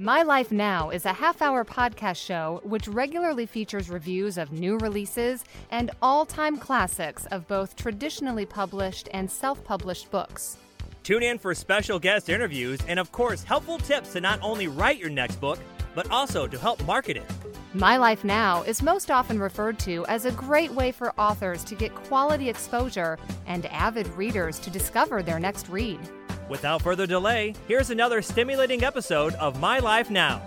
My Life Now is a half hour podcast show which regularly features reviews of new releases and all time classics of both traditionally published and self published books. Tune in for special guest interviews and, of course, helpful tips to not only write your next book, but also to help market it. My Life Now is most often referred to as a great way for authors to get quality exposure and avid readers to discover their next read. Without further delay, here's another stimulating episode of My Life Now.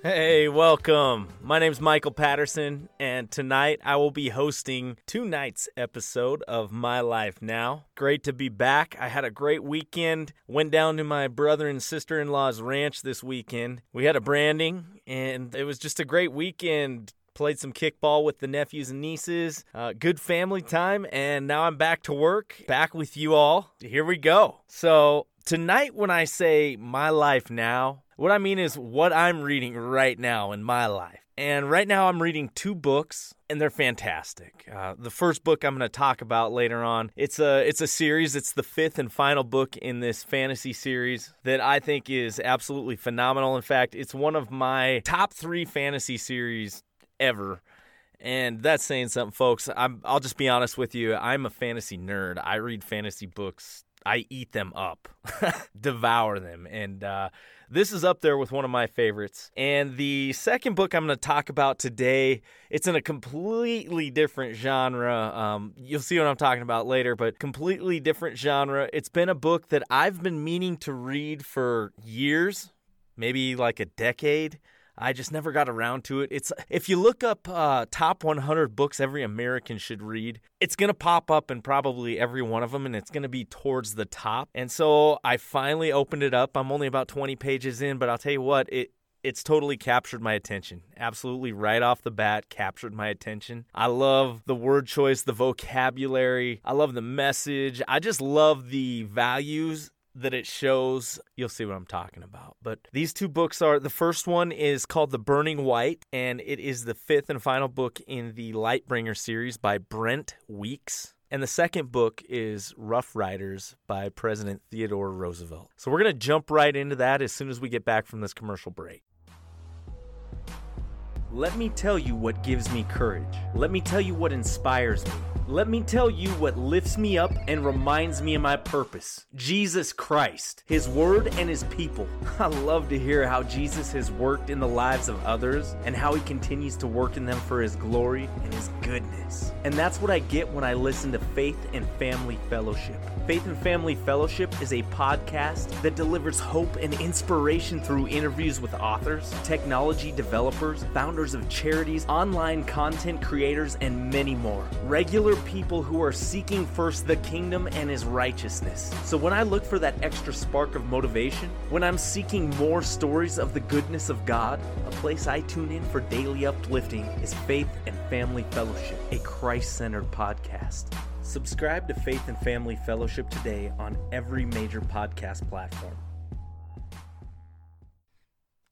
Hey, welcome. My name's Michael Patterson, and tonight I will be hosting tonight's episode of My Life Now. Great to be back. I had a great weekend. Went down to my brother and sister in law's ranch this weekend. We had a branding, and it was just a great weekend played some kickball with the nephews and nieces. Uh, good family time, and now I'm back to work, back with you all. Here we go. So, tonight, when I say my life now, what I mean is what I'm reading right now in my life. And right now, I'm reading two books, and they're fantastic. Uh, the first book I'm going to talk about later on. It's a it's a series. It's the fifth and final book in this fantasy series that I think is absolutely phenomenal. In fact, it's one of my top three fantasy series ever. And that's saying something, folks. I'm, I'll just be honest with you. I'm a fantasy nerd. I read fantasy books. I eat them up, devour them, and uh, this is up there with one of my favorites. And the second book I'm going to talk about today, it's in a completely different genre. Um, you'll see what I'm talking about later, but completely different genre. It's been a book that I've been meaning to read for years, maybe like a decade. I just never got around to it. It's if you look up uh, top 100 books every American should read, it's gonna pop up in probably every one of them, and it's gonna be towards the top. And so I finally opened it up. I'm only about 20 pages in, but I'll tell you what, it it's totally captured my attention. Absolutely right off the bat, captured my attention. I love the word choice, the vocabulary. I love the message. I just love the values that it shows, you'll see what I'm talking about. But these two books are the first one is called The Burning White, and it is the fifth and final book in the Lightbringer series by Brent Weeks. And the second book is Rough Riders by President Theodore Roosevelt. So we're going to jump right into that as soon as we get back from this commercial break. Let me tell you what gives me courage. Let me tell you what inspires me. Let me tell you what lifts me up and reminds me of my purpose Jesus Christ, His Word, and His people. I love to hear how Jesus has worked in the lives of others and how He continues to work in them for His glory and His goodness. And that's what I get when I listen to Faith and Family Fellowship. Faith and Family Fellowship is a podcast that delivers hope and inspiration through interviews with authors, technology developers, founders of charities, online content creators, and many more. Regular people who are seeking first the kingdom and his righteousness. So when I look for that extra spark of motivation, when I'm seeking more stories of the goodness of God, a place I tune in for daily uplifting is Faith and Family Fellowship, a Christ centered podcast. Subscribe to Faith and Family Fellowship today on every major podcast platform.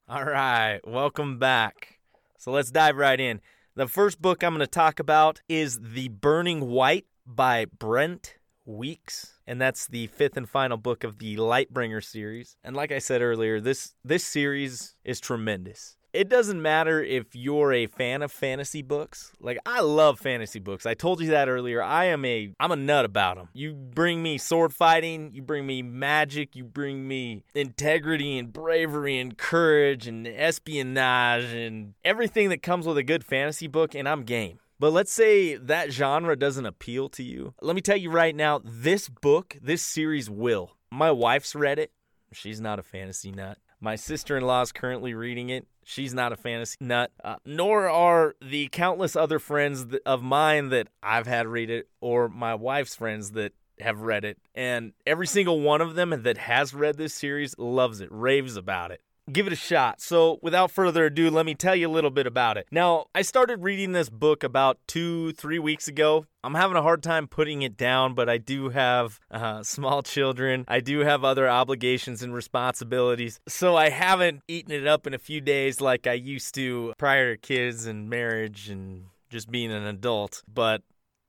All right, welcome back. So let's dive right in. The first book I'm going to talk about is The Burning White by Brent Weeks, and that's the fifth and final book of the Lightbringer series. And like I said earlier, this this series is tremendous it doesn't matter if you're a fan of fantasy books. Like I love fantasy books. I told you that earlier. I am a I'm a nut about them. You bring me sword fighting, you bring me magic, you bring me integrity and bravery and courage and espionage and everything that comes with a good fantasy book and I'm game. But let's say that genre doesn't appeal to you. Let me tell you right now, this book, this series will. My wife's read it. She's not a fantasy nut. My sister in law is currently reading it. She's not a fantasy nut, uh, nor are the countless other friends of mine that I've had read it, or my wife's friends that have read it. And every single one of them that has read this series loves it, raves about it give it a shot. So, without further ado, let me tell you a little bit about it. Now, I started reading this book about two, three weeks ago. I'm having a hard time putting it down, but I do have uh, small children. I do have other obligations and responsibilities. So, I haven't eaten it up in a few days like I used to prior to kids and marriage and just being an adult. But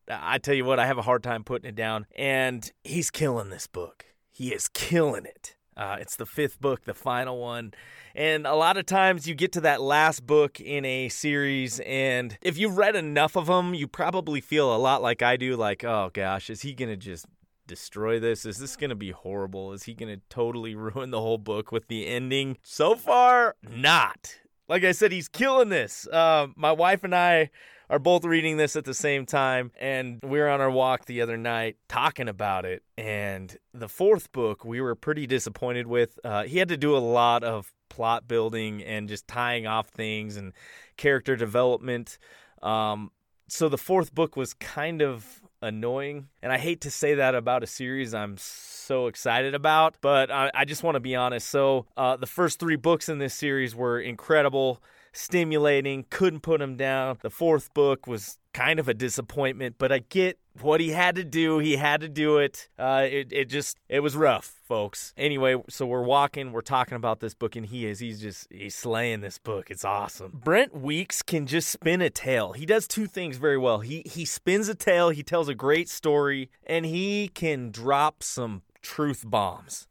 I tell you what, I have a hard time putting it down. And he's killing this book. He is killing it. Uh, it's the fifth book, the final one. And a lot of times you get to that last book in a series, and if you've read enough of them, you probably feel a lot like I do like, oh gosh, is he going to just destroy this? Is this going to be horrible? Is he going to totally ruin the whole book with the ending? So far, not. Like I said, he's killing this. Uh, my wife and I are both reading this at the same time, and we were on our walk the other night talking about it. And the fourth book, we were pretty disappointed with. Uh, he had to do a lot of plot building and just tying off things and character development. Um, so the fourth book was kind of annoying. And I hate to say that about a series I'm so excited about, but I, I just want to be honest. So uh, the first three books in this series were incredible stimulating, couldn't put him down. The fourth book was kind of a disappointment, but I get what he had to do. He had to do it. Uh, it, it just, it was rough, folks. Anyway, so we're walking, we're talking about this book, and he is, he's just, he's slaying this book. It's awesome. Brent Weeks can just spin a tale. He does two things very well. He, he spins a tale, he tells a great story, and he can drop some truth bombs.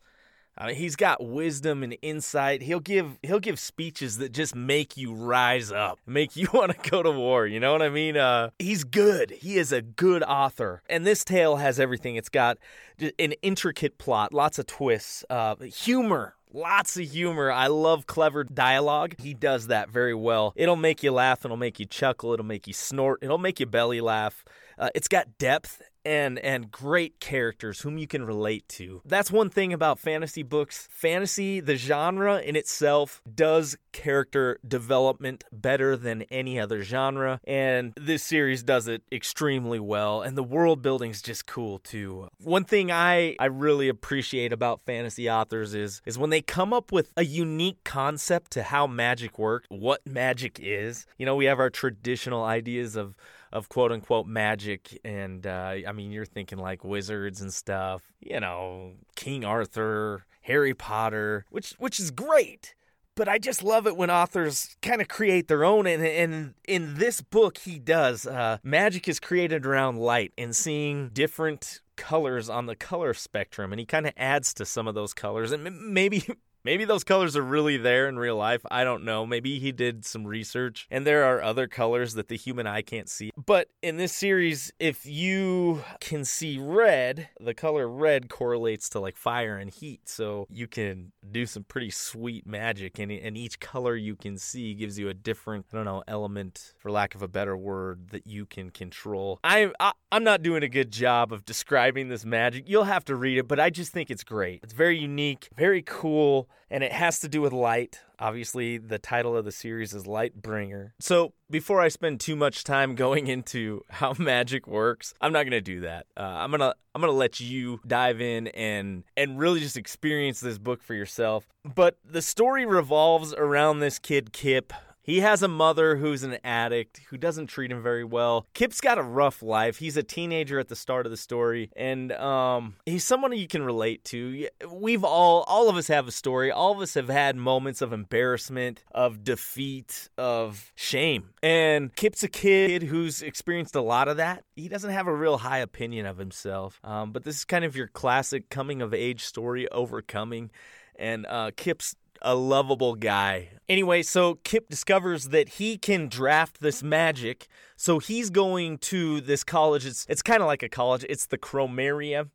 I mean, he's got wisdom and insight. He'll give he'll give speeches that just make you rise up, make you want to go to war. You know what I mean? Uh, he's good. He is a good author, and this tale has everything. It's got an intricate plot, lots of twists, uh, humor, Lots of humor. I love clever dialogue. He does that very well. It'll make you laugh. It'll make you chuckle. It'll make you snort. It'll make you belly laugh. Uh, it's got depth and and great characters whom you can relate to. That's one thing about fantasy books. Fantasy, the genre in itself does character development better than any other genre and this series does it extremely well and the world building's just cool too. One thing I I really appreciate about fantasy authors is is when they come up with a unique concept to how magic works, what magic is. You know, we have our traditional ideas of of quote unquote magic. And uh, I mean, you're thinking like wizards and stuff, you know, King Arthur, Harry Potter, which which is great. But I just love it when authors kind of create their own, and, and in this book, he does. Uh, magic is created around light and seeing different colors on the color spectrum, and he kind of adds to some of those colors, and maybe Maybe those colors are really there in real life. I don't know. Maybe he did some research and there are other colors that the human eye can't see. But in this series, if you can see red, the color red correlates to like fire and heat. So you can do some pretty sweet magic. And, and each color you can see gives you a different, I don't know, element, for lack of a better word, that you can control. I, I, I'm not doing a good job of describing this magic. You'll have to read it, but I just think it's great. It's very unique, very cool and it has to do with light. Obviously, the title of the series is Lightbringer. So, before I spend too much time going into how magic works, I'm not to do that. Uh, I'm to I'm to let you dive in and and really just experience this book for yourself. But the story revolves around this kid Kip he has a mother who's an addict who doesn't treat him very well. Kip's got a rough life. He's a teenager at the start of the story, and um, he's someone you can relate to. We've all, all of us have a story. All of us have had moments of embarrassment, of defeat, of shame. And Kip's a kid who's experienced a lot of that. He doesn't have a real high opinion of himself, um, but this is kind of your classic coming of age story, overcoming. And uh, Kip's a lovable guy. Anyway, so Kip discovers that he can draft this magic. So he's going to this college. It's it's kind of like a college. It's the Chromeria.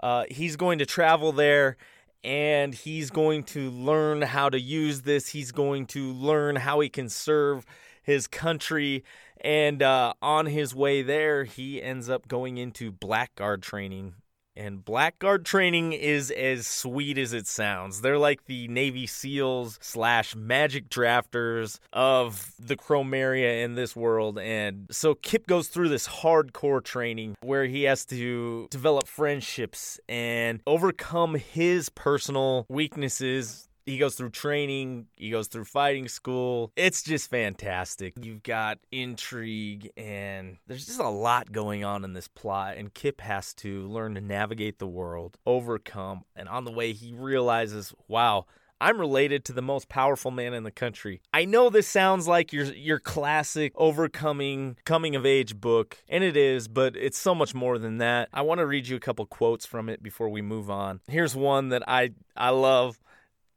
Uh, he's going to travel there and he's going to learn how to use this. He's going to learn how he can serve his country. And uh, on his way there, he ends up going into blackguard training and blackguard training is as sweet as it sounds. They're like the Navy SEALs slash magic drafters of the Chromeria in this world. And so Kip goes through this hardcore training where he has to develop friendships and overcome his personal weaknesses he goes through training, he goes through fighting school. It's just fantastic. You've got intrigue, and there's just a lot going on in this plot. And Kip has to learn to navigate the world, overcome, and on the way, he realizes, wow, I'm related to the most powerful man in the country. I know this sounds like your your classic overcoming coming of age book, and it is, but it's so much more than that. I want to read you a couple quotes from it before we move on. Here's one that I I love.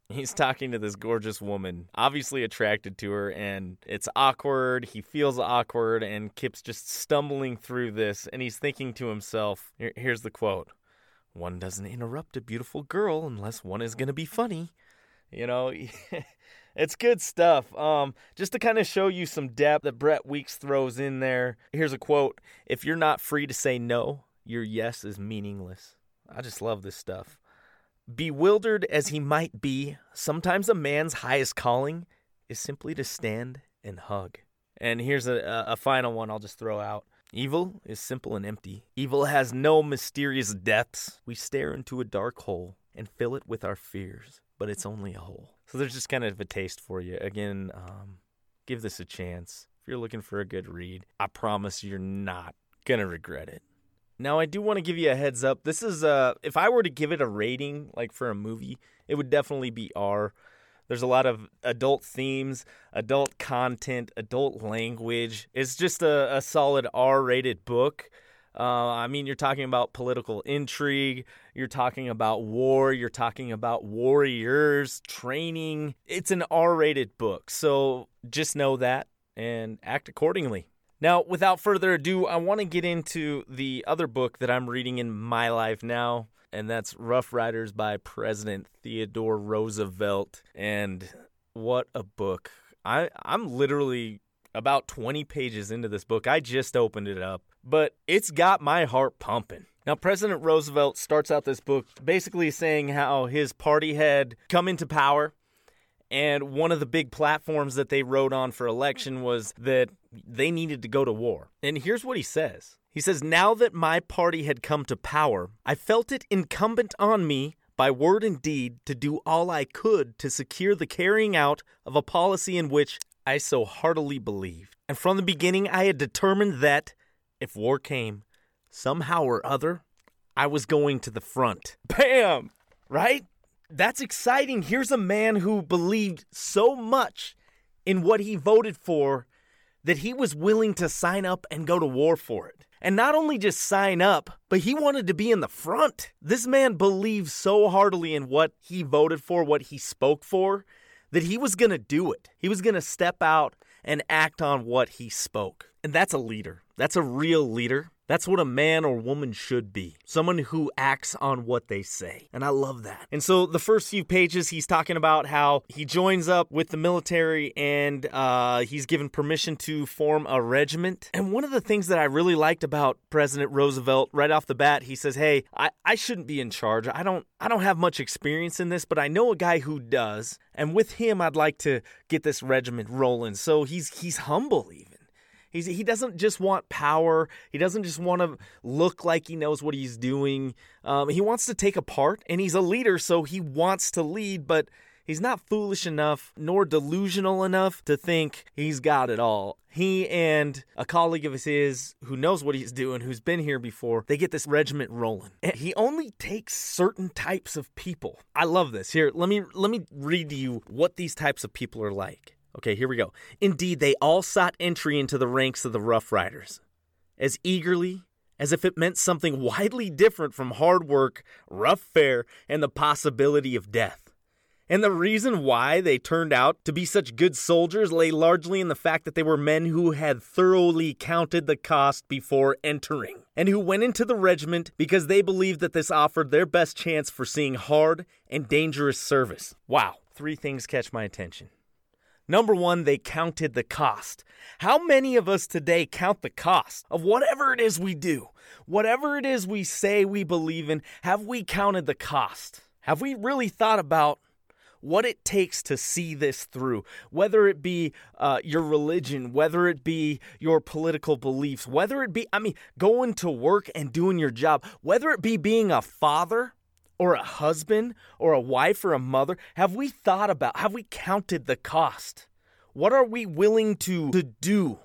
He's talking to this gorgeous woman, obviously attracted to her, and it's awkward. He feels awkward, and Kip's just stumbling through this, and he's thinking to himself here's the quote One doesn't interrupt a beautiful girl unless one is going to be funny. You know, it's good stuff. Um, just to kind of show you some depth that Brent Weeks throws in there. Here's a quote If you're not free to say no, your yes is meaningless. I just love this stuff. Bewildered as he might be, sometimes a man's highest calling is simply to stand and hug. And here's a, a final one I'll just throw out. Evil is simple and empty. Evil has no mysterious depths. We stare into a dark hole and fill it with our fears, but it's only a hole. So there's just kind of a taste for you. Again, um, give this a chance. If you're looking for a good read, I promise you're not going to regret it. Now, I do want to give you a heads up. This is uh if I were to give it a rating like for a movie, it would definitely be R. There's a lot of adult themes, adult content, adult language. It's just a, a solid R-rated book. Uh, I mean, you're talking about political intrigue. You're talking about war. You're talking about warriors, training. It's an R rated book. So just know that and act accordingly. Now, without further ado, I want to get into the other book that I'm reading in my life now, and that's Rough Riders by President Theodore Roosevelt. And what a book! I I'm literally about 20 pages into this book. I just opened it up, but it's got my heart pumping. Now, President Roosevelt starts out this book basically saying how his party had come into power and one of the big platforms that they wrote on for election was that they needed to go to war. And here's what he says He says, Now that my party had come to power, I felt it incumbent on me, by word and deed, to do all I could to secure the carrying out of a policy in which I so heartily believed. And from the beginning, I had determined that, if war came, somehow or other, I was going to the front. Bam! Right? That's exciting. Here's a man who believed so much in what he voted for that he was willing to sign up and go to war for it. And not only just sign up, but he wanted to be in the front. This man believed so heartily in what he voted for, what he spoke for, that he was going to do it. He was going to step out and act on what he spoke. And that's a leader. That's a real leader. That's what a man or woman should be someone who acts on what they say. And I love that. And so, the first few pages, he's talking about how he joins up with the military and uh, he's given permission to form a regiment. And one of the things that I really liked about President Roosevelt right off the bat, he says, Hey, I, I shouldn't be in charge. I don't I don't have much experience in this, but I know a guy who does. And with him, I'd like to get this regiment rolling. So he's he's humble even. He's, he doesn't just want power. He doesn't just want to look like he knows what he's doing. Um, he wants to take a part, and he's a leader, so he wants to lead, but he's not foolish enough nor delusional enough to think he's got it all. He and a colleague of his who knows what he's doing, who's been here before, they get this regiment rolling. And he only takes certain types of people. I love this. Here, let me let me read to you what these types of people are like. Okay, here we go. Indeed, they all sought entry into the ranks of the Rough Riders as eagerly as if it meant something widely different from hard work, rough fare, and the possibility of death. And the reason why they turned out to be such good soldiers lay largely in the fact that they were men who had thoroughly counted the cost before entering, and who went into the regiment because they believed that this offered their best chance for seeing hard and dangerous service. Wow, three things catch my attention. Number one, they counted the cost. How many of us today count the cost of whatever it is we do? Whatever it is we say we believe in, have we counted the cost? Have we really thought about what it takes to see this through, whether it be uh, your religion, whether it be your political beliefs, whether it be, I mean, going to work and doing your job, whether it be being a father or a husband or a wife or a mother? Have we thought about, have we counted the cost? What are we willing to, to do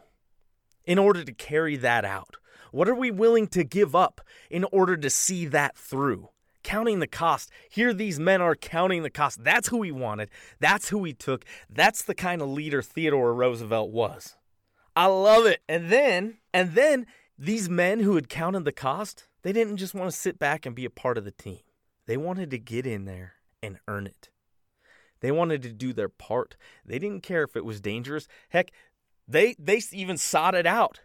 in order to carry that out? What are we willing to give up in order to see that through? counting the cost. Here, these men are counting the cost. That's who he wanted. That's who he took. That's the kind of leader Theodore Roosevelt was. I love it. And then, and then these men who had counted the cost, they didn't just want to sit back and be a part of the team. They wanted to get in there and earn it. They wanted to do their part. They didn't care if it was dangerous. Heck, they they even sought it out.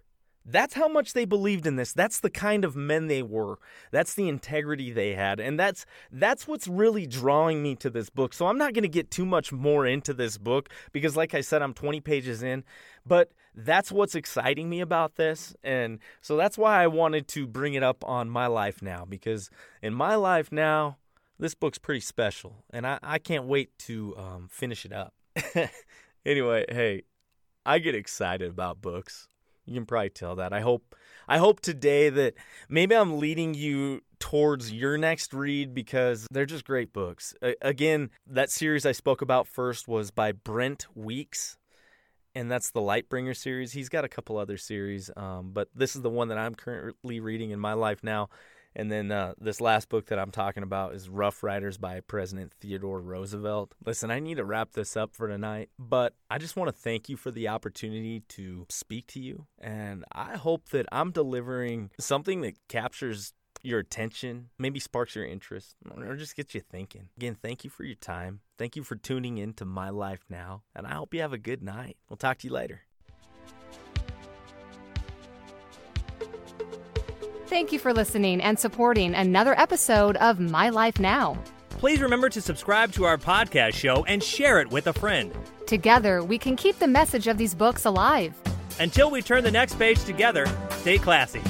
That's how much they believed in this. That's the kind of men they were. That's the integrity they had. And that's that's what's really drawing me to this book. So I'm not going to get too much more into this book because like I said I'm 20 pages in, but that's what's exciting me about this. And so that's why I wanted to bring it up on my life now because in my life now this book's pretty special and I, I can't wait to um, finish it up. anyway, hey, I get excited about books. You can probably tell that. I hope I hope today that maybe I'm leading you towards your next read because they're just great books. again, that series I spoke about first was by Brent Weeks, and that's the Lightbringer series. He's got a couple other series, um, but this is the one that I'm currently reading in my life now. And then uh, this last book that I'm talking about is Rough Riders by President Theodore Roosevelt. Listen, I need to wrap this up for tonight, but I just want to thank you for the opportunity to speak to you. And I hope that I'm delivering something that captures your attention, maybe sparks your interest, or just gets you thinking. Again, thank you for your time. Thank you for tuning in to My Life Now, and I hope you have a good night. We'll talk to you later. Thank you for listening and supporting another episode of My Life Now. Please remember to subscribe to our podcast show and share it with a friend. Together, we can keep the message of these books alive. Until we turn the next page together, stay classy.